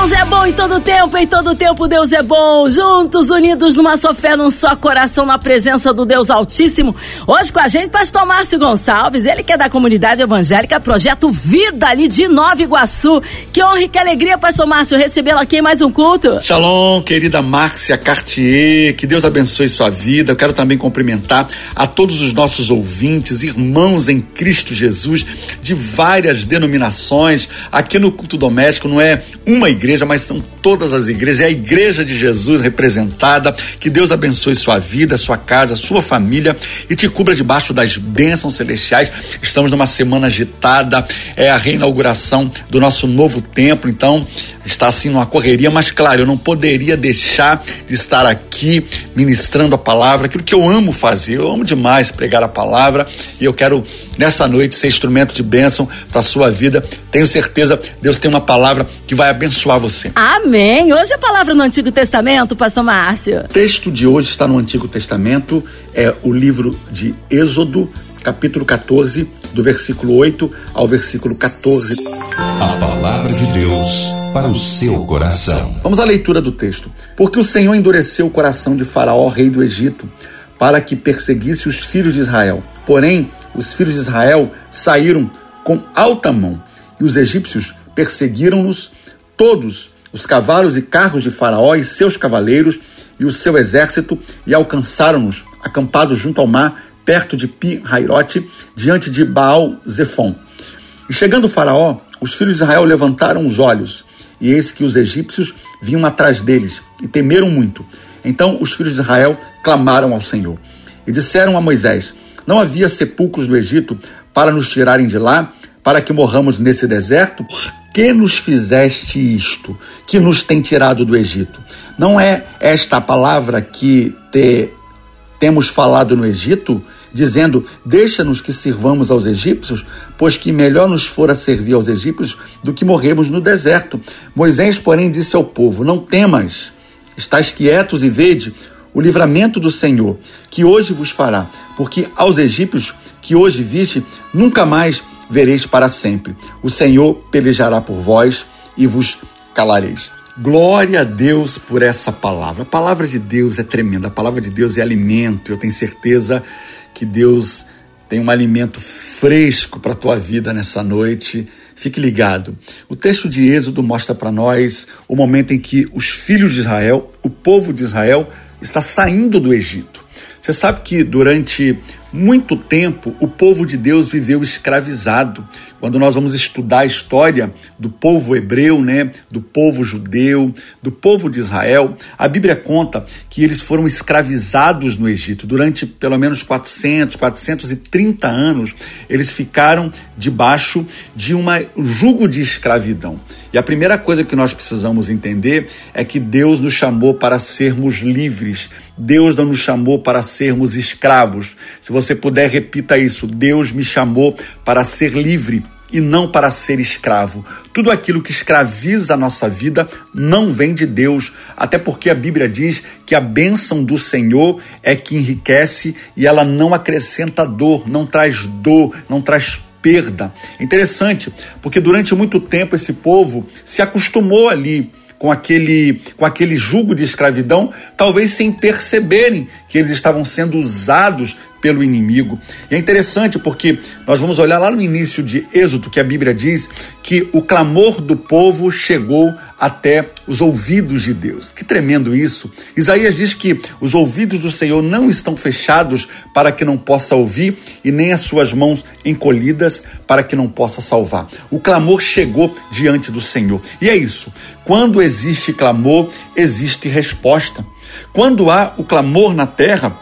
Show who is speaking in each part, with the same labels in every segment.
Speaker 1: Deus é bom em todo tempo, em todo tempo Deus é bom. Juntos, unidos numa só fé, num só coração, na presença do Deus Altíssimo. Hoje com a gente, pastor Márcio Gonçalves, ele que é da comunidade evangélica Projeto Vida ali de Nova Iguaçu. Que honra e que alegria, pastor Márcio, recebê-lo aqui em mais um culto.
Speaker 2: Shalom, querida Márcia Cartier, que Deus abençoe sua vida. Eu quero também cumprimentar a todos os nossos ouvintes, irmãos em Cristo Jesus, de várias denominações. Aqui no culto doméstico não é uma igreja, mas são todas as igrejas, é a igreja de Jesus representada. Que Deus abençoe sua vida, sua casa, sua família e te cubra debaixo das bênçãos celestiais. Estamos numa semana agitada, é a reinauguração do nosso novo templo, então está assim numa correria, mas claro, eu não poderia deixar de estar aqui ministrando a palavra, aquilo que eu amo fazer. Eu amo demais pregar a palavra e eu quero nessa noite ser instrumento de bênção para a sua vida. Tenho certeza, Deus tem uma palavra que vai abençoar você.
Speaker 1: Amém. Hoje a palavra no Antigo Testamento, pastor Márcio.
Speaker 2: O texto de hoje está no Antigo Testamento, é o livro de Êxodo, capítulo 14, do versículo 8 ao versículo 14.
Speaker 3: A palavra de Deus para o seu coração.
Speaker 2: Vamos à leitura do texto. Porque o Senhor endureceu o coração de Faraó, rei do Egito, para que perseguisse os filhos de Israel. Porém, os filhos de Israel saíram com alta mão, e os egípcios perseguiram-nos todos, os cavalos e carros de Faraó e seus cavaleiros e o seu exército, e alcançaram-nos, acampados junto ao mar, perto de Pi-Hairote, diante de Baal-Zefon. E chegando Faraó, os filhos de Israel levantaram os olhos, e eis que os egípcios vinham atrás deles, e temeram muito. Então os filhos de Israel clamaram ao Senhor, e disseram a Moisés: Não havia sepulcros no Egito para nos tirarem de lá, para que morramos nesse deserto? Por que nos fizeste isto, que nos tem tirado do Egito? Não é esta palavra que te temos falado no Egito? Dizendo: Deixa-nos que sirvamos aos egípcios, pois que melhor nos fora servir aos egípcios do que morrermos no deserto. Moisés, porém, disse ao povo: Não temas, estáis quietos e vede o livramento do Senhor, que hoje vos fará, porque aos egípcios que hoje viste, nunca mais vereis para sempre. O Senhor pelejará por vós e vos calareis. Glória a Deus por essa palavra. A palavra de Deus é tremenda, a palavra de Deus é alimento. Eu tenho certeza que Deus tem um alimento fresco para a tua vida nessa noite. Fique ligado. O texto de Êxodo mostra para nós o momento em que os filhos de Israel, o povo de Israel, está saindo do Egito. Você sabe que durante muito tempo o povo de Deus viveu escravizado. Quando nós vamos estudar a história do povo hebreu, né, do povo judeu, do povo de Israel, a Bíblia conta que eles foram escravizados no Egito durante pelo menos 400, 430 anos. Eles ficaram debaixo de um jugo de escravidão. E a primeira coisa que nós precisamos entender é que Deus nos chamou para sermos livres. Deus não nos chamou para sermos escravos. Se você puder, repita isso. Deus me chamou para ser livre e não para ser escravo. Tudo aquilo que escraviza a nossa vida não vem de Deus, até porque a Bíblia diz que a bênção do Senhor é que enriquece e ela não acrescenta dor, não traz dor, não traz perda. Interessante, porque durante muito tempo esse povo se acostumou ali com aquele, com aquele jugo de escravidão, talvez sem perceberem que eles estavam sendo usados pelo inimigo. E é interessante porque nós vamos olhar lá no início de Êxodo que a Bíblia diz que o clamor do povo chegou até os ouvidos de Deus. Que tremendo isso! Isaías diz que os ouvidos do Senhor não estão fechados para que não possa ouvir e nem as suas mãos encolhidas para que não possa salvar. O clamor chegou diante do Senhor. E é isso. Quando existe clamor, existe resposta. Quando há o clamor na terra,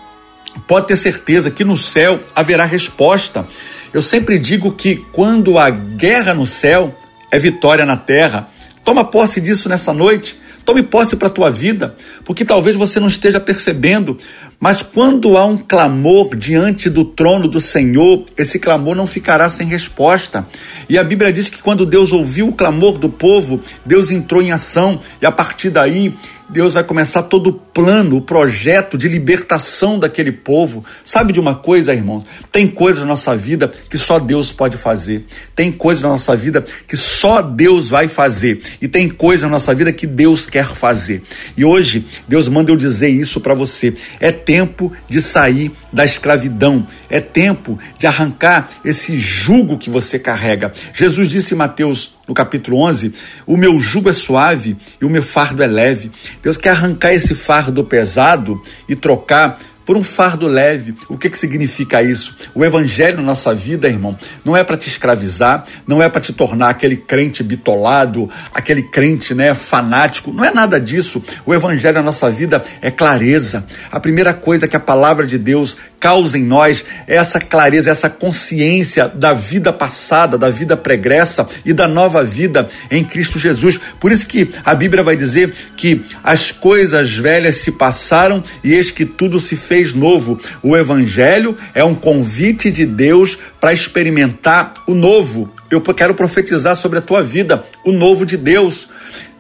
Speaker 2: pode ter certeza que no céu haverá resposta. Eu sempre digo que quando há guerra no céu, é vitória na terra. Toma posse disso nessa noite. Tome posse para a tua vida, porque talvez você não esteja percebendo, mas quando há um clamor diante do trono do Senhor, esse clamor não ficará sem resposta. E a Bíblia diz que quando Deus ouviu o clamor do povo, Deus entrou em ação e a partir daí Deus vai começar todo o plano, o projeto de libertação daquele povo. Sabe de uma coisa, irmãos? Tem coisas na nossa vida que só Deus pode fazer. Tem coisas na nossa vida que só Deus vai fazer. E tem coisas na nossa vida que Deus quer fazer. E hoje, Deus manda eu dizer isso para você. É tempo de sair da escravidão. É tempo de arrancar esse jugo que você carrega. Jesus disse em Mateus no capítulo 11, o meu jugo é suave e o meu fardo é leve. Deus quer arrancar esse fardo pesado e trocar por um fardo leve. O que, que significa isso? O evangelho na nossa vida, irmão, não é para te escravizar, não é para te tornar aquele crente bitolado, aquele crente, né, fanático. Não é nada disso. O evangelho na nossa vida é clareza. A primeira coisa que a palavra de Deus causa em nós essa clareza, essa consciência da vida passada, da vida pregressa e da nova vida em Cristo Jesus. Por isso que a Bíblia vai dizer que as coisas velhas se passaram e eis que tudo se fez novo. O Evangelho é um convite de Deus para experimentar o novo. Eu quero profetizar sobre a tua vida o novo de Deus.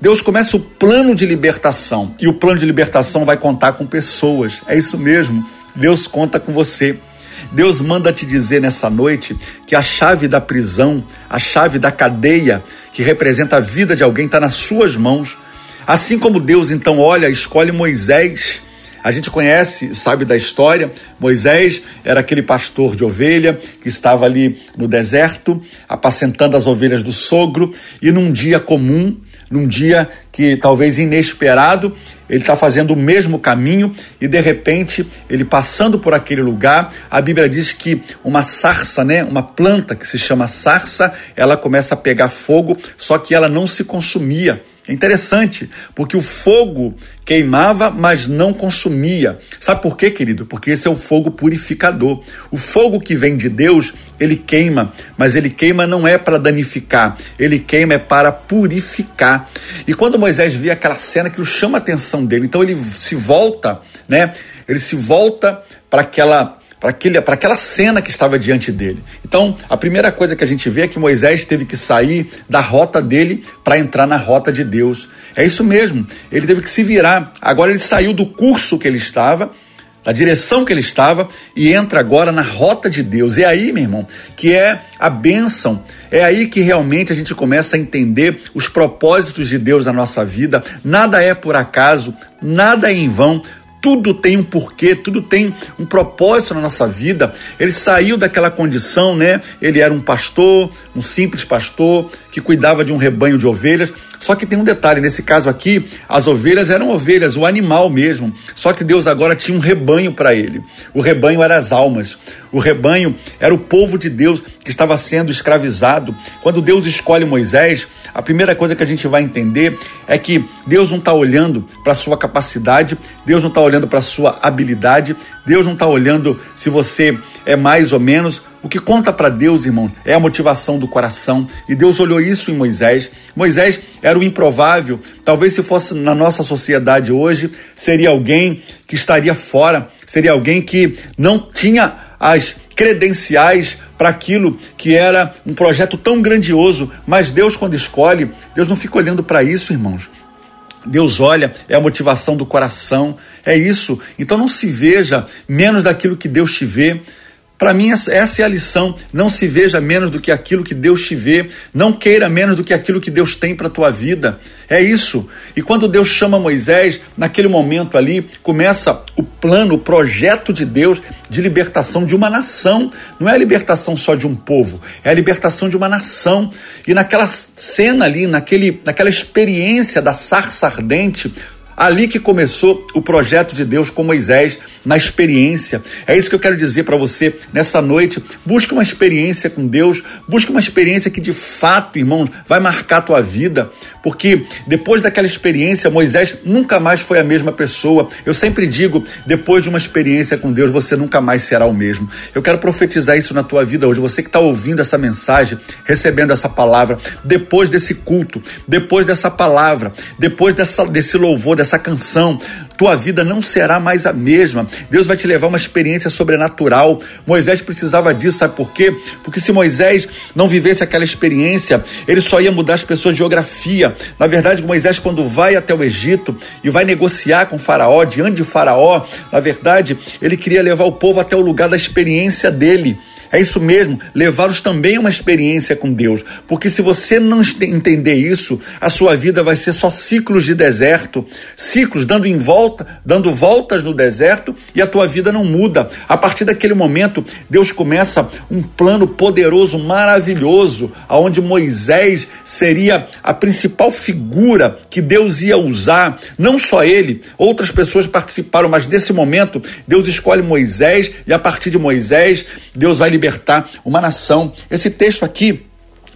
Speaker 2: Deus começa o plano de libertação e o plano de libertação vai contar com pessoas. É isso mesmo. Deus conta com você. Deus manda te dizer nessa noite que a chave da prisão, a chave da cadeia, que representa a vida de alguém, está nas suas mãos. Assim como Deus então olha, escolhe Moisés a gente conhece, sabe da história, Moisés era aquele pastor de ovelha que estava ali no deserto, apacentando as ovelhas do sogro, e num dia comum, num dia que talvez inesperado, ele está fazendo o mesmo caminho e de repente ele passando por aquele lugar, a Bíblia diz que uma sarça, né, uma planta que se chama sarça, ela começa a pegar fogo, só que ela não se consumia. É interessante, porque o fogo queimava, mas não consumia. Sabe por quê, querido? Porque esse é o fogo purificador. O fogo que vem de Deus, ele queima, mas ele queima não é para danificar, ele queima é para purificar. E quando Moisés vê aquela cena, aquilo chama a atenção dele. Então ele se volta, né? Ele se volta para aquela para aquela cena que estava diante dele. Então, a primeira coisa que a gente vê é que Moisés teve que sair da rota dele para entrar na rota de Deus. É isso mesmo, ele teve que se virar. Agora ele saiu do curso que ele estava, da direção que ele estava, e entra agora na rota de Deus. É aí, meu irmão, que é a bênção. É aí que realmente a gente começa a entender os propósitos de Deus na nossa vida. Nada é por acaso, nada é em vão, tudo tem um porquê, tudo tem um propósito na nossa vida. Ele saiu daquela condição, né? Ele era um pastor, um simples pastor que cuidava de um rebanho de ovelhas. Só que tem um detalhe, nesse caso aqui, as ovelhas eram ovelhas, o animal mesmo. Só que Deus agora tinha um rebanho para ele. O rebanho era as almas. O rebanho era o povo de Deus que estava sendo escravizado. Quando Deus escolhe Moisés, a primeira coisa que a gente vai entender é que Deus não está olhando para a sua capacidade, Deus não está olhando para a sua habilidade, Deus não está olhando se você é mais ou menos. O que conta para Deus, irmão, é a motivação do coração. E Deus olhou isso em Moisés. Moisés era o improvável. Talvez se fosse na nossa sociedade hoje, seria alguém que estaria fora, seria alguém que não tinha as credenciais para aquilo que era um projeto tão grandioso, mas Deus, quando escolhe, Deus não fica olhando para isso, irmãos. Deus olha, é a motivação do coração, é isso. Então não se veja menos daquilo que Deus te vê. Para mim, essa é a lição. Não se veja menos do que aquilo que Deus te vê. Não queira menos do que aquilo que Deus tem para a tua vida. É isso. E quando Deus chama Moisés, naquele momento ali, começa o plano, o projeto de Deus de libertação de uma nação. Não é a libertação só de um povo, é a libertação de uma nação. E naquela cena ali, naquele, naquela experiência da sarça ardente, Ali que começou o projeto de Deus com Moisés, na experiência. É isso que eu quero dizer para você nessa noite. Busque uma experiência com Deus, busque uma experiência que de fato, irmão, vai marcar a tua vida, porque depois daquela experiência, Moisés nunca mais foi a mesma pessoa. Eu sempre digo, depois de uma experiência com Deus, você nunca mais será o mesmo. Eu quero profetizar isso na tua vida hoje. Você que está ouvindo essa mensagem, recebendo essa palavra, depois desse culto, depois dessa palavra, depois dessa, desse louvor, dessa essa canção, tua vida não será mais a mesma. Deus vai te levar uma experiência sobrenatural. Moisés precisava disso, sabe por quê? Porque se Moisés não vivesse aquela experiência, ele só ia mudar as pessoas de geografia. Na verdade, Moisés, quando vai até o Egito e vai negociar com Faraó, diante de Faraó, na verdade, ele queria levar o povo até o lugar da experiência dele. É isso mesmo, levá-los também a uma experiência com Deus. Porque se você não entender isso, a sua vida vai ser só ciclos de deserto, ciclos dando em volta, dando voltas no deserto e a tua vida não muda. A partir daquele momento, Deus começa um plano poderoso, maravilhoso, aonde Moisés seria a principal figura que Deus ia usar, não só ele, outras pessoas participaram, mas nesse momento Deus escolhe Moisés e a partir de Moisés, Deus vai libertar uma nação. Esse texto aqui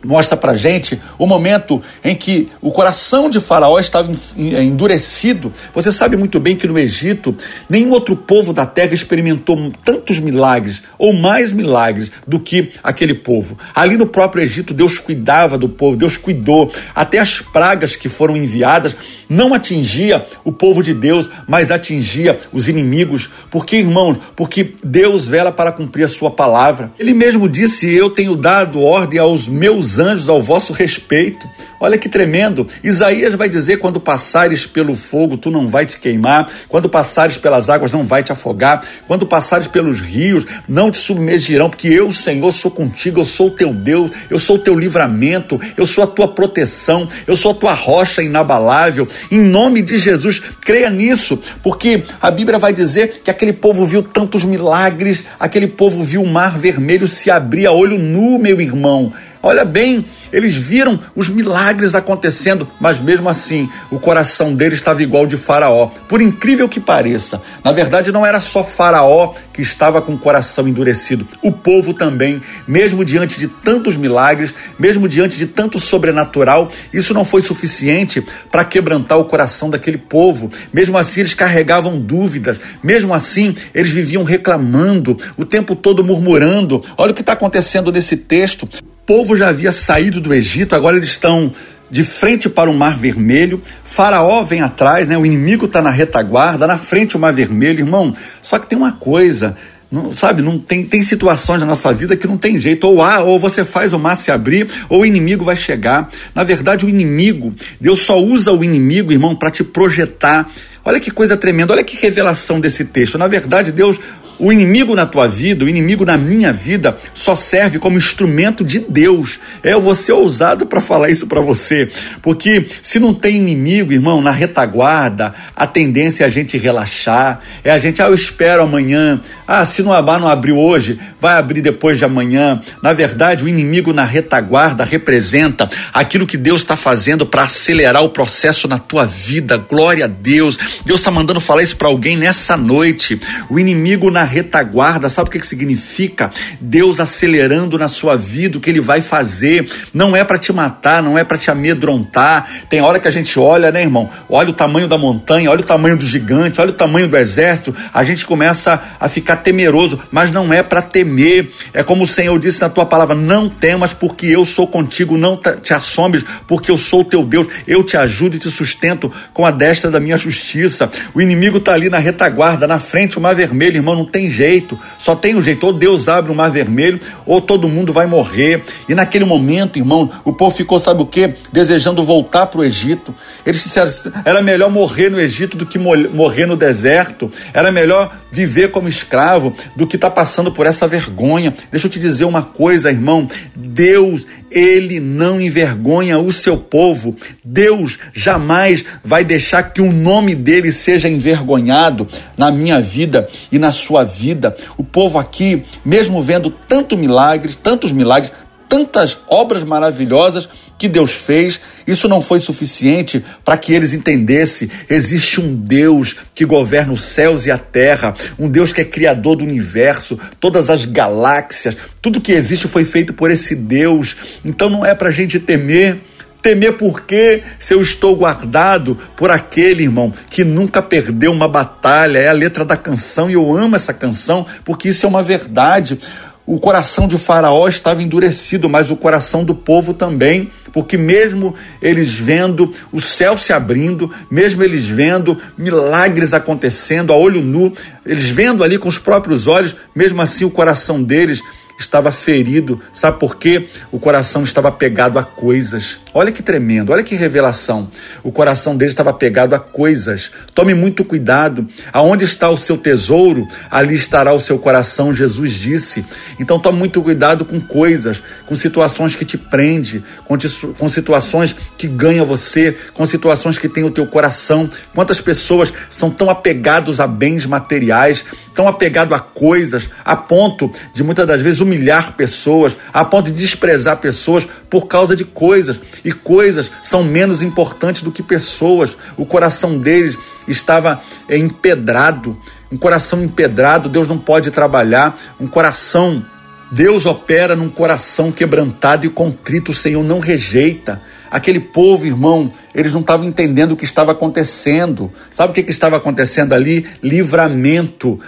Speaker 2: mostra para gente o momento em que o coração de Faraó estava endurecido. Você sabe muito bem que no Egito nenhum outro povo da terra experimentou tantos milagres ou mais milagres do que aquele povo. Ali no próprio Egito Deus cuidava do povo, Deus cuidou. Até as pragas que foram enviadas não atingia o povo de Deus, mas atingia os inimigos. Por que, irmãos? Porque Deus vela para cumprir a sua palavra. Ele mesmo disse: "Eu tenho dado ordem aos meus anjos ao vosso respeito. Olha que tremendo. Isaías vai dizer: quando passares pelo fogo, tu não vai te queimar. Quando passares pelas águas, não vai te afogar. Quando passares pelos rios, não te submergirão, porque eu, Senhor, sou contigo, eu sou o teu Deus, eu sou o teu livramento, eu sou a tua proteção, eu sou a tua rocha inabalável. Em nome de Jesus, creia nisso, porque a Bíblia vai dizer que aquele povo viu tantos milagres, aquele povo viu o mar vermelho se abrir a olho nu, meu irmão. Olha bem, eles viram os milagres acontecendo, mas mesmo assim o coração deles estava igual de Faraó. Por incrível que pareça, na verdade não era só Faraó que estava com o coração endurecido, o povo também, mesmo diante de tantos milagres, mesmo diante de tanto sobrenatural, isso não foi suficiente para quebrantar o coração daquele povo. Mesmo assim, eles carregavam dúvidas, mesmo assim, eles viviam reclamando, o tempo todo murmurando. Olha o que está acontecendo nesse texto povo já havia saído do Egito, agora eles estão de frente para o Mar Vermelho. Faraó vem atrás, né? O inimigo está na retaguarda, na frente o Mar Vermelho, irmão. Só que tem uma coisa, não, sabe? Não tem, tem situações na nossa vida que não tem jeito. Ou há, ou você faz o mar se abrir, ou o inimigo vai chegar. Na verdade, o inimigo, Deus só usa o inimigo, irmão, para te projetar. Olha que coisa tremenda, olha que revelação desse texto. Na verdade, Deus o inimigo na tua vida, o inimigo na minha vida, só serve como instrumento de Deus. Eu vou ser ousado para falar isso para você, porque se não tem inimigo, irmão, na retaguarda, a tendência é a gente relaxar, é a gente, ah, eu espero amanhã, ah, se não não abriu hoje, vai abrir depois de amanhã. Na verdade, o inimigo na retaguarda representa aquilo que Deus está fazendo para acelerar o processo na tua vida. Glória a Deus. Deus está mandando falar isso para alguém nessa noite. O inimigo na retaguarda, sabe o que, que significa? Deus acelerando na sua vida o que ele vai fazer. Não é para te matar, não é para te amedrontar. Tem hora que a gente olha, né, irmão? Olha o tamanho da montanha, olha o tamanho do gigante, olha o tamanho do exército. A gente começa a ficar temeroso, mas não é para temer. É como o Senhor disse na tua palavra: não temas, porque eu sou contigo, não te assombres, porque eu sou o teu Deus. Eu te ajudo e te sustento com a destra da minha justiça. O inimigo está ali na retaguarda, na frente, o mar vermelho, irmão, não tem jeito. Só tem um jeito: ou Deus abre o mar vermelho, ou todo mundo vai morrer. E naquele momento, irmão, o povo ficou, sabe o que? Desejando voltar para o Egito. Eles disseram: era melhor morrer no Egito do que morrer no deserto. Era melhor viver como escravo do que estar tá passando por essa vergonha. Deixa eu te dizer uma coisa, irmão. Deus, ele não envergonha o seu povo. Deus jamais vai deixar que o nome dele seja envergonhado na minha vida e na sua vida. O povo aqui, mesmo vendo tanto milagres, tantos milagres, tantas obras maravilhosas que Deus fez, isso não foi suficiente para que eles entendessem: existe um Deus que governa os céus e a terra, um Deus que é criador do universo, todas as galáxias, tudo que existe foi feito por esse Deus. Então não é para a gente temer. Temer porque se eu estou guardado por aquele irmão que nunca perdeu uma batalha, é a letra da canção e eu amo essa canção porque isso é uma verdade. O coração de Faraó estava endurecido, mas o coração do povo também, porque mesmo eles vendo o céu se abrindo, mesmo eles vendo milagres acontecendo a olho nu, eles vendo ali com os próprios olhos, mesmo assim o coração deles estava ferido. Sabe por quê? O coração estava pegado a coisas. Olha que tremendo, olha que revelação. O coração dele estava pegado a coisas. Tome muito cuidado. Aonde está o seu tesouro, ali estará o seu coração, Jesus disse. Então tome muito cuidado com coisas, com situações que te prende, com, com situações que ganham você, com situações que têm o teu coração. Quantas pessoas são tão apegados a bens materiais, tão apegados a coisas, a ponto de muitas das vezes humilhar pessoas, a ponto de desprezar pessoas por causa de coisas e coisas são menos importantes do que pessoas. O coração deles estava é, empedrado, um coração empedrado, Deus não pode trabalhar, um coração Deus opera num coração quebrantado e contrito, o Senhor não rejeita. Aquele povo, irmão, eles não estavam entendendo o que estava acontecendo. Sabe o que, que estava acontecendo ali? Livramento.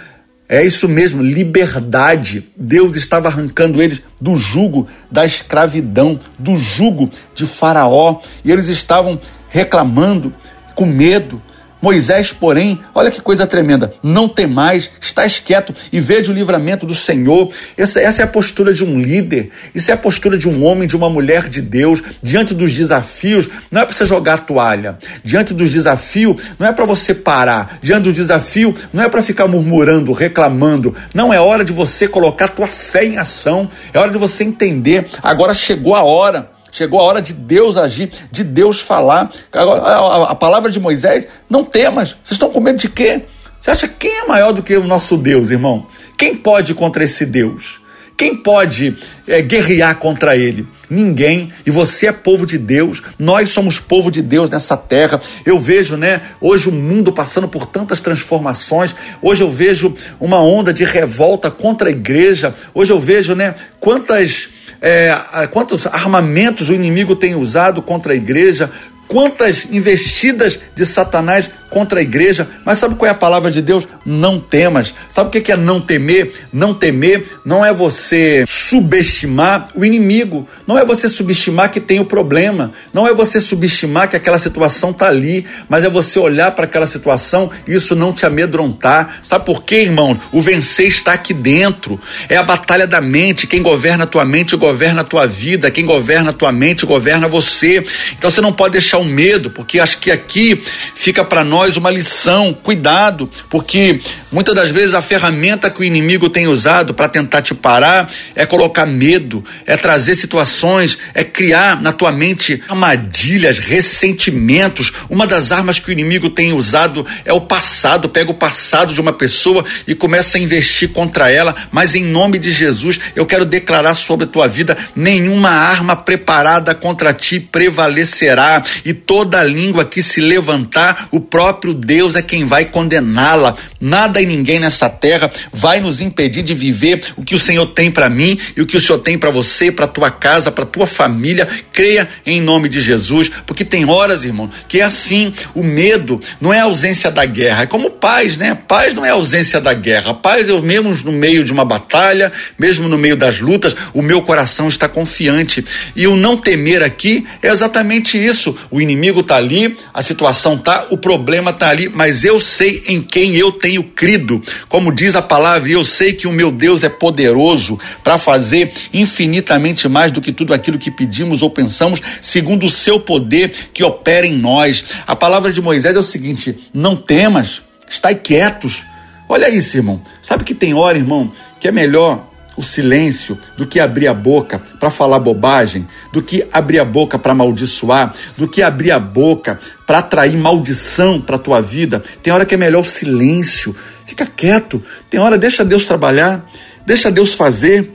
Speaker 2: É isso mesmo, liberdade. Deus estava arrancando eles do jugo da escravidão, do jugo de Faraó, e eles estavam reclamando, com medo, Moisés, porém, olha que coisa tremenda, não tem mais, estás quieto e veja o livramento do Senhor. Essa, essa, é a postura de um líder, isso é a postura de um homem, de uma mulher de Deus, diante dos desafios, não é para você jogar a toalha, diante dos desafios, não é para você parar, diante do desafio, não é para ficar murmurando, reclamando, não é hora de você colocar tua fé em ação, é hora de você entender, agora chegou a hora Chegou a hora de Deus agir, de Deus falar. Agora, a, a palavra de Moisés, não temas. Vocês estão com medo de quê? Você acha quem é maior do que o nosso Deus, irmão? Quem pode contra esse Deus? Quem pode é, guerrear contra ele? Ninguém. E você é povo de Deus. Nós somos povo de Deus nessa terra. Eu vejo, né, hoje o mundo passando por tantas transformações. Hoje eu vejo uma onda de revolta contra a igreja. Hoje eu vejo, né, quantas é, quantos armamentos o inimigo tem usado contra a igreja, quantas investidas de Satanás contra a igreja, mas sabe qual é a palavra de Deus? Não temas. Sabe o que é não temer? Não temer não é você subestimar o inimigo, não é você subestimar que tem o problema, não é você subestimar que aquela situação está ali, mas é você olhar para aquela situação e isso não te amedrontar. Sabe por quê, irmão? O vencer está aqui dentro. É a batalha da mente. Quem governa a tua mente governa a tua vida. Quem governa a tua mente governa você. Então você não pode deixar o medo, porque acho que aqui fica para nós nós uma lição, cuidado, porque muitas das vezes a ferramenta que o inimigo tem usado para tentar te parar é colocar medo, é trazer situações, é criar na tua mente armadilhas, ressentimentos. Uma das armas que o inimigo tem usado é o passado, pega o passado de uma pessoa e começa a investir contra ela, mas em nome de Jesus, eu quero declarar sobre a tua vida: nenhuma arma preparada contra ti prevalecerá, e toda língua que se levantar, o próprio próprio Deus é quem vai condená-la. Nada e ninguém nessa terra vai nos impedir de viver o que o Senhor tem para mim e o que o Senhor tem para você, para tua casa, para tua família. Creia em nome de Jesus, porque tem horas, irmão, que é assim. O medo não é a ausência da guerra, é como paz, né? Paz não é a ausência da guerra. Paz eu mesmo no meio de uma batalha, mesmo no meio das lutas, o meu coração está confiante. E o não temer aqui é exatamente isso. O inimigo está ali, a situação tá, o problema problema está ali, mas eu sei em quem eu tenho crido. Como diz a palavra, eu sei que o meu Deus é poderoso para fazer infinitamente mais do que tudo aquilo que pedimos ou pensamos, segundo o seu poder que opera em nós. A palavra de Moisés é o seguinte: não temas, estai quietos. Olha isso, irmão. Sabe que tem hora, irmão, que é melhor o silêncio do que abrir a boca para falar bobagem, do que abrir a boca para amaldiçoar, do que abrir a boca para atrair maldição para a tua vida. Tem hora que é melhor o silêncio. Fica quieto. Tem hora deixa Deus trabalhar, deixa Deus fazer.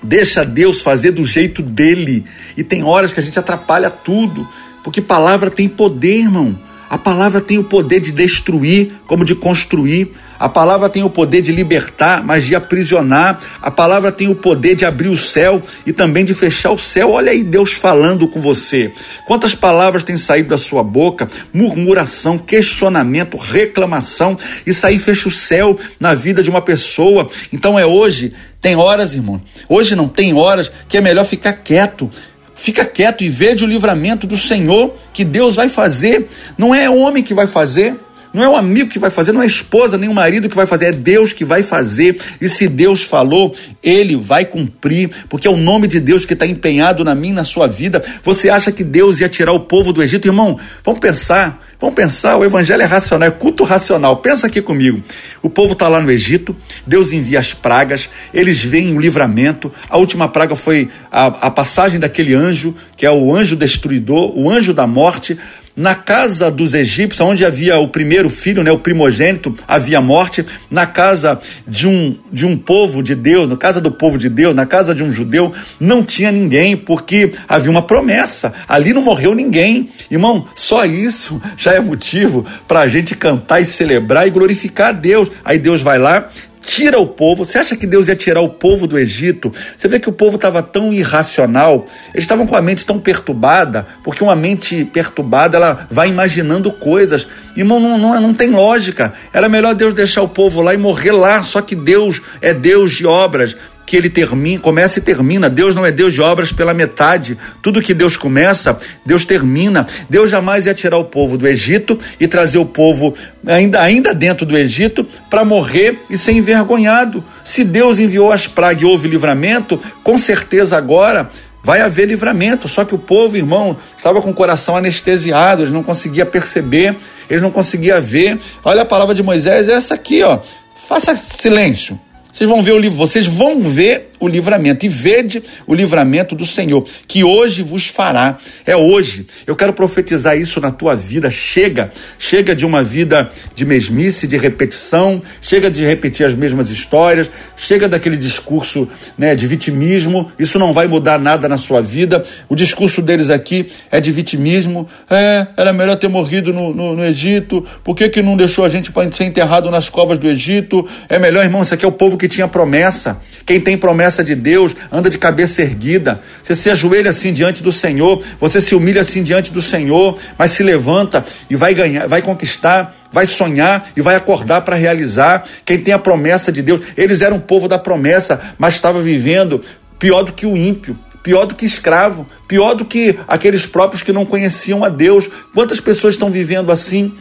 Speaker 2: Deixa Deus fazer do jeito dele. E tem horas que a gente atrapalha tudo, porque palavra tem poder, irmão. A palavra tem o poder de destruir, como de construir. A palavra tem o poder de libertar, mas de aprisionar. A palavra tem o poder de abrir o céu e também de fechar o céu. Olha aí Deus falando com você. Quantas palavras têm saído da sua boca? Murmuração, questionamento, reclamação. Isso aí fecha o céu na vida de uma pessoa. Então é hoje. Tem horas, irmão. Hoje não tem horas que é melhor ficar quieto, Fica quieto e veja o livramento do Senhor que Deus vai fazer. Não é homem que vai fazer, não é o amigo que vai fazer, não é a esposa nem o marido que vai fazer, é Deus que vai fazer. E se Deus falou, ele vai cumprir, porque é o nome de Deus que está empenhado na minha, na sua vida. Você acha que Deus ia tirar o povo do Egito? Irmão, vamos pensar. Vamos pensar, o evangelho é racional, é culto racional. Pensa aqui comigo. O povo está lá no Egito, Deus envia as pragas, eles veem o livramento. A última praga foi a, a passagem daquele anjo, que é o anjo destruidor, o anjo da morte na casa dos egípcios, onde havia o primeiro filho, né, o primogênito, havia morte. Na casa de um, de um povo de Deus, na casa do povo de Deus, na casa de um judeu, não tinha ninguém, porque havia uma promessa. Ali não morreu ninguém. Irmão, só isso já é motivo para a gente cantar e celebrar e glorificar a Deus. Aí Deus vai lá, tira o povo. Você acha que Deus ia tirar o povo do Egito? Você vê que o povo estava tão irracional, eles estavam com a mente tão perturbada, porque uma mente perturbada ela vai imaginando coisas. Irmão, não, não, não tem lógica. Era melhor Deus deixar o povo lá e morrer lá, só que Deus é Deus de obras que ele termina, começa e termina. Deus não é Deus de obras pela metade. Tudo que Deus começa, Deus termina. Deus jamais ia tirar o povo do Egito e trazer o povo ainda, ainda dentro do Egito para morrer e ser envergonhado. Se Deus enviou as pragas e houve livramento, com certeza agora vai haver livramento. Só que o povo, irmão, estava com o coração anestesiado, eles não conseguia perceber, eles não conseguiam ver. Olha a palavra de Moisés, é essa aqui, ó. Faça silêncio. Vocês vão ver o livro, vocês vão ver o livramento e vede o livramento do Senhor, que hoje vos fará. É hoje. Eu quero profetizar isso na tua vida. Chega, chega de uma vida de mesmice, de repetição, chega de repetir as mesmas histórias, chega daquele discurso né, de vitimismo. Isso não vai mudar nada na sua vida. O discurso deles aqui é de vitimismo. É, era melhor ter morrido no, no, no Egito. Por que, que não deixou a gente para ser enterrado nas covas do Egito? É melhor, irmão, isso aqui é o povo que tinha promessa. Quem tem promessa de Deus anda de cabeça erguida. Você se ajoelha assim diante do Senhor, você se humilha assim diante do Senhor, mas se levanta e vai ganhar, vai conquistar vai sonhar e vai acordar para realizar. Quem tem a promessa de Deus, eles eram o povo da promessa, mas estava vivendo pior do que o ímpio, pior do que escravo, pior do que aqueles próprios que não conheciam a Deus. Quantas pessoas estão vivendo assim?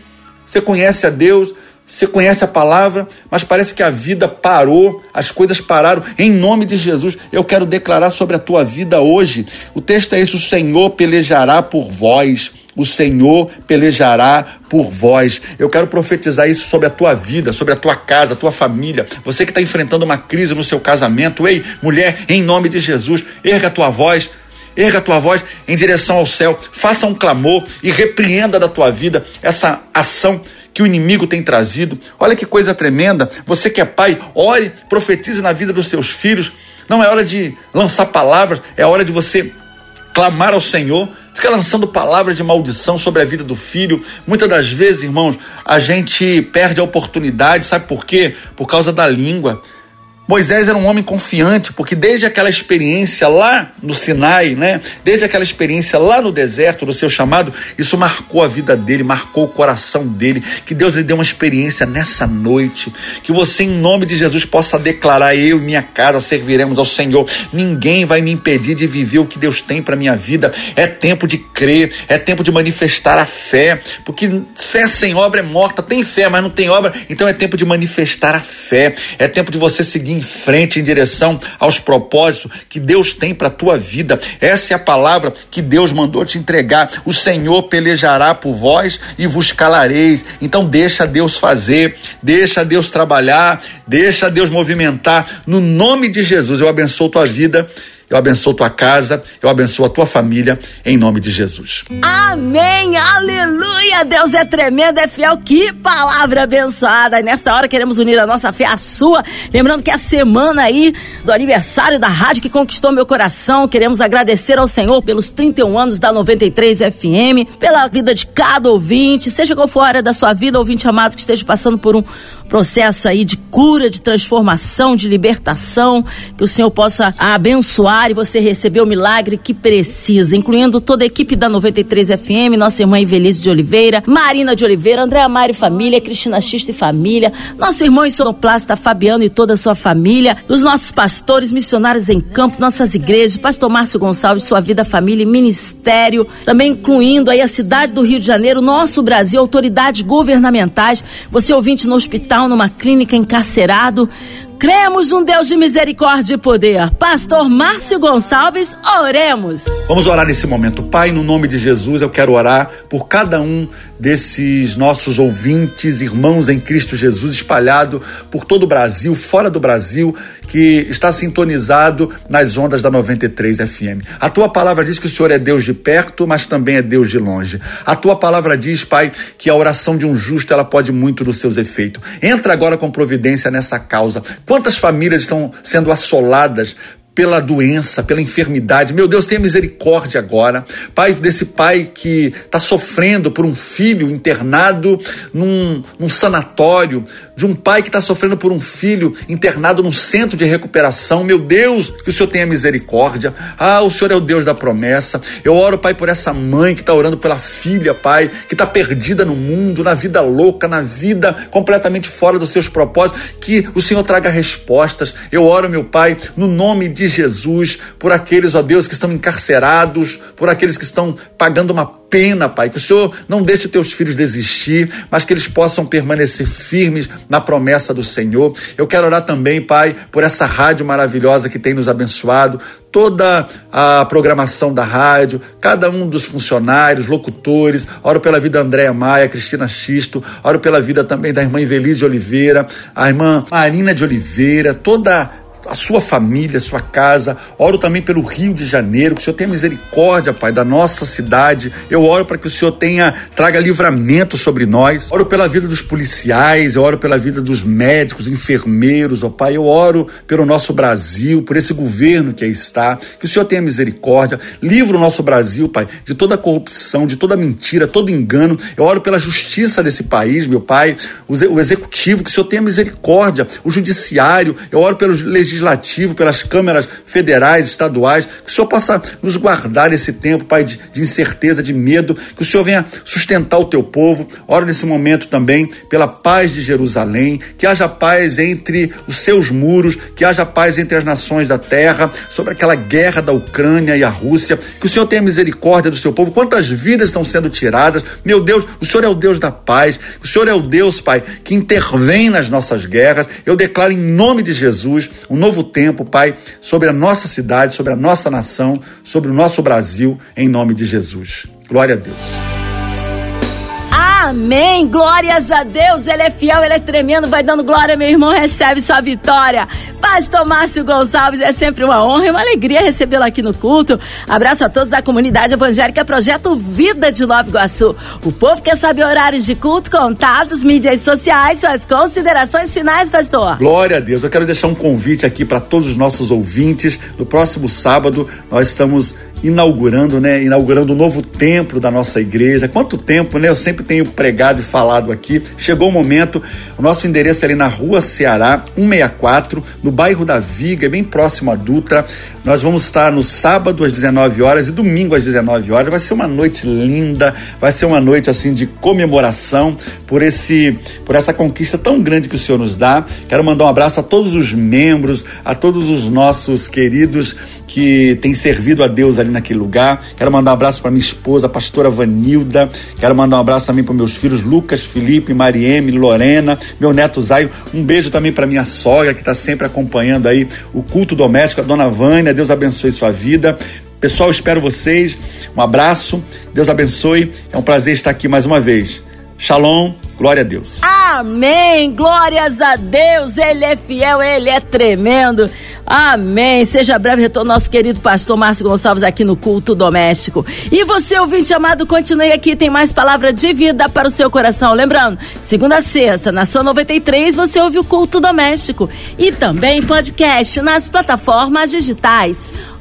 Speaker 2: Você conhece a Deus, você conhece a palavra, mas parece que a vida parou, as coisas pararam. Em nome de Jesus, eu quero declarar sobre a tua vida hoje. O texto é esse: o Senhor pelejará por vós. O Senhor pelejará por vós. Eu quero profetizar isso sobre a tua vida, sobre a tua casa, a tua família. Você que está enfrentando uma crise no seu casamento. Ei, mulher, em nome de Jesus, erga a tua voz. Erga a tua voz em direção ao céu, faça um clamor e repreenda da tua vida essa ação que o inimigo tem trazido. Olha que coisa tremenda. Você que é pai, ore, profetize na vida dos seus filhos. Não é hora de lançar palavras, é hora de você clamar ao Senhor. Fica lançando palavras de maldição sobre a vida do filho. Muitas das vezes, irmãos, a gente perde a oportunidade, sabe por quê? Por causa da língua. Moisés era um homem confiante, porque desde aquela experiência lá no Sinai, né? Desde aquela experiência lá no deserto, do seu chamado, isso marcou a vida dele, marcou o coração dele. Que Deus lhe dê uma experiência nessa noite. Que você, em nome de Jesus, possa declarar: Eu e minha casa serviremos ao Senhor. Ninguém vai me impedir de viver o que Deus tem para minha vida. É tempo de crer, é tempo de manifestar a fé, porque fé sem obra é morta. Tem fé, mas não tem obra, então é tempo de manifestar a fé. É tempo de você seguir em frente em direção aos propósitos que Deus tem para a tua vida. Essa é a palavra que Deus mandou te entregar. O Senhor pelejará por vós e vos calareis. Então deixa Deus fazer, deixa Deus trabalhar, deixa Deus movimentar. No nome de Jesus, eu abençoo tua vida eu abençoo tua casa, eu abençoo a tua família, em nome de Jesus.
Speaker 1: Amém, aleluia, Deus é tremendo, é fiel, que palavra abençoada. E nesta hora queremos unir a nossa fé à sua, lembrando que a semana aí do aniversário da rádio que conquistou meu coração, queremos agradecer ao Senhor pelos 31 anos da 93 FM, pela vida de cada ouvinte, seja qual for a área da sua vida, ouvinte amado que esteja passando por um processo aí de cura, de transformação, de libertação, que o Senhor possa abençoar e você receber o milagre que precisa, incluindo toda a equipe da 93 FM, nossa irmã Ivelise de Oliveira, Marina de Oliveira, Andréa Mari família, Cristina Xista e família, nosso irmão e sonoplasta Fabiano e toda a sua família, os nossos pastores, missionários em campo, nossas igrejas, pastor Márcio Gonçalves, sua vida, família e ministério, também incluindo aí a cidade do Rio de Janeiro, nosso Brasil, autoridades governamentais, você ouvinte no hospital, numa clínica encarcerado, Cremos um Deus de misericórdia e poder. Pastor Márcio Gonçalves, oremos.
Speaker 2: Vamos orar nesse momento. Pai, no nome de Jesus, eu quero orar por cada um desses nossos ouvintes, irmãos em Cristo Jesus, espalhado por todo o Brasil, fora do Brasil, que está sintonizado nas ondas da 93 FM. A tua palavra diz que o Senhor é Deus de perto, mas também é Deus de longe. A tua palavra diz, Pai, que a oração de um justo ela pode muito dos seus efeitos. Entra agora com providência nessa causa. Quantas famílias estão sendo assoladas pela doença, pela enfermidade. Meu Deus, tenha misericórdia agora. Pai, desse pai que está sofrendo por um filho internado num, num sanatório, de um pai que está sofrendo por um filho internado num centro de recuperação. Meu Deus, que o Senhor tenha misericórdia. Ah, o Senhor é o Deus da promessa. Eu oro, Pai, por essa mãe que está orando pela filha, Pai, que está perdida no mundo, na vida louca, na vida completamente fora dos seus propósitos. Que o Senhor traga respostas. Eu oro, meu Pai, no nome de Jesus, por aqueles, ó Deus, que estão encarcerados, por aqueles que estão pagando uma pena, Pai, que o Senhor não deixe teus filhos desistir, mas que eles possam permanecer firmes na promessa do Senhor. Eu quero orar também, Pai, por essa rádio maravilhosa que tem nos abençoado, toda a programação da rádio, cada um dos funcionários, locutores. Oro pela vida da Andréa Maia, Cristina Xisto, oro pela vida também da irmã Invelise de Oliveira, a irmã Marina de Oliveira, toda a sua família, a sua casa. Oro também pelo Rio de Janeiro, que o Senhor tenha misericórdia, Pai, da nossa cidade. Eu oro para que o Senhor tenha traga livramento sobre nós. Oro pela vida dos policiais, eu oro pela vida dos médicos, enfermeiros, ó Pai. Eu oro pelo nosso Brasil, por esse governo que aí está. Que o Senhor tenha misericórdia. Livra o nosso Brasil, Pai, de toda corrupção, de toda mentira, todo engano. Eu oro pela justiça desse país, meu Pai, o executivo, que o Senhor tenha misericórdia, o judiciário. Eu oro pelos legisladores legislativo, pelas câmaras federais, estaduais, que o Senhor possa nos guardar esse tempo, Pai, de, de incerteza, de medo, que o Senhor venha sustentar o teu povo. Oro nesse momento também pela paz de Jerusalém, que haja paz entre os seus muros, que haja paz entre as nações da terra, sobre aquela guerra da Ucrânia e a Rússia, que o Senhor tenha misericórdia do seu povo. Quantas vidas estão sendo tiradas? Meu Deus, o Senhor é o Deus da paz, o Senhor é o Deus, Pai, que intervém nas nossas guerras. Eu declaro em nome de Jesus um novo tempo, Pai, sobre a nossa cidade, sobre a nossa nação, sobre o nosso Brasil, em nome de Jesus. Glória a Deus.
Speaker 1: Amém. Glórias a Deus. Ele é fiel, ele é tremendo. Vai dando glória, meu irmão. Recebe sua vitória. Pastor Márcio Gonçalves, é sempre uma honra e uma alegria recebê-lo aqui no culto. Abraço a todos da comunidade evangélica Projeto Vida de Nova Iguaçu. O povo quer saber horários de culto, contatos, mídias sociais, suas considerações finais, pastor.
Speaker 2: Glória a Deus. Eu quero deixar um convite aqui para todos os nossos ouvintes. No próximo sábado, nós estamos inaugurando, né? Inaugurando um novo templo da nossa igreja. Quanto tempo, né? Eu sempre tenho pregado e falado aqui. Chegou o momento. O nosso endereço é ali na Rua Ceará, 164, no bairro da Viga, bem próximo à Dutra. Nós vamos estar no sábado às 19 horas e domingo às 19 horas. Vai ser uma noite linda, vai ser uma noite assim de comemoração por esse por essa conquista tão grande que o Senhor nos dá. Quero mandar um abraço a todos os membros, a todos os nossos queridos que têm servido a Deus ali naquele lugar. Quero mandar um abraço para minha esposa, a pastora Vanilda. Quero mandar um abraço também para meus filhos Lucas, Felipe, Marieme, Lorena, meu neto Zaio. Um beijo também para minha sogra que está sempre acompanhando aí o culto doméstico, a dona Vânia. Deus abençoe sua vida. Pessoal, espero vocês. Um abraço. Deus abençoe. É um prazer estar aqui mais uma vez. Shalom Glória a Deus.
Speaker 1: Amém. Glórias a Deus. Ele é fiel, ele é tremendo. Amém. Seja breve retorno nosso querido pastor Márcio Gonçalves aqui no culto doméstico. E você, ouvinte amado, continue aqui, tem mais palavra de vida para o seu coração. Lembrando, segunda a sexta, Nação 93, você ouve o culto doméstico. E também podcast nas plataformas digitais.